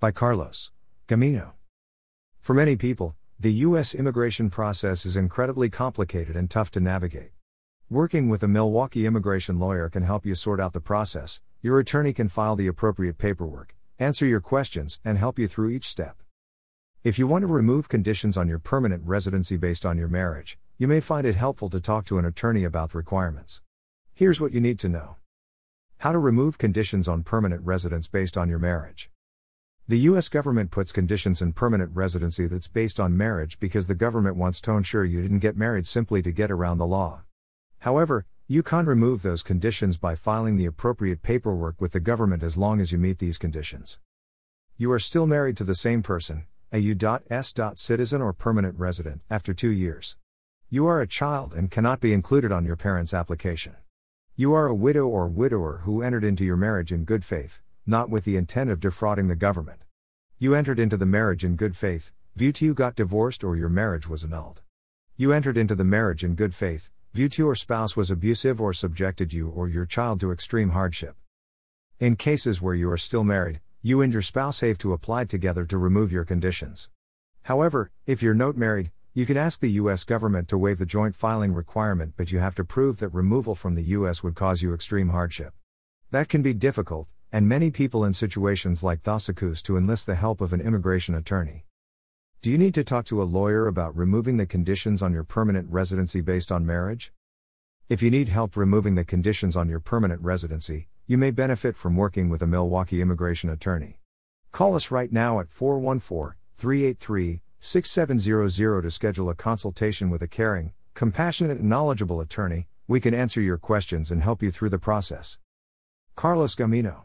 By Carlos Gamino. For many people, the U.S. immigration process is incredibly complicated and tough to navigate. Working with a Milwaukee immigration lawyer can help you sort out the process, your attorney can file the appropriate paperwork, answer your questions, and help you through each step. If you want to remove conditions on your permanent residency based on your marriage, you may find it helpful to talk to an attorney about the requirements. Here's what you need to know How to remove conditions on permanent residence based on your marriage. The U.S. government puts conditions in permanent residency that's based on marriage because the government wants to ensure you didn't get married simply to get around the law. However, you can remove those conditions by filing the appropriate paperwork with the government as long as you meet these conditions. You are still married to the same person, a U.S. citizen or permanent resident, after two years. You are a child and cannot be included on your parents' application. You are a widow or widower who entered into your marriage in good faith, not with the intent of defrauding the government. You entered into the marriage in good faith, to you got divorced or your marriage was annulled. You entered into the marriage in good faith, to your spouse was abusive or subjected you or your child to extreme hardship. In cases where you are still married, you and your spouse have to apply together to remove your conditions. However, if you're not married, you can ask the U.S. government to waive the joint filing requirement, but you have to prove that removal from the U.S. would cause you extreme hardship. That can be difficult, and many people in situations like thus to enlist the help of an immigration attorney. Do you need to talk to a lawyer about removing the conditions on your permanent residency based on marriage? If you need help removing the conditions on your permanent residency, you may benefit from working with a Milwaukee immigration attorney. Call us right now at 414 383 6700 to schedule a consultation with a caring, compassionate, and knowledgeable attorney. We can answer your questions and help you through the process. Carlos Gamino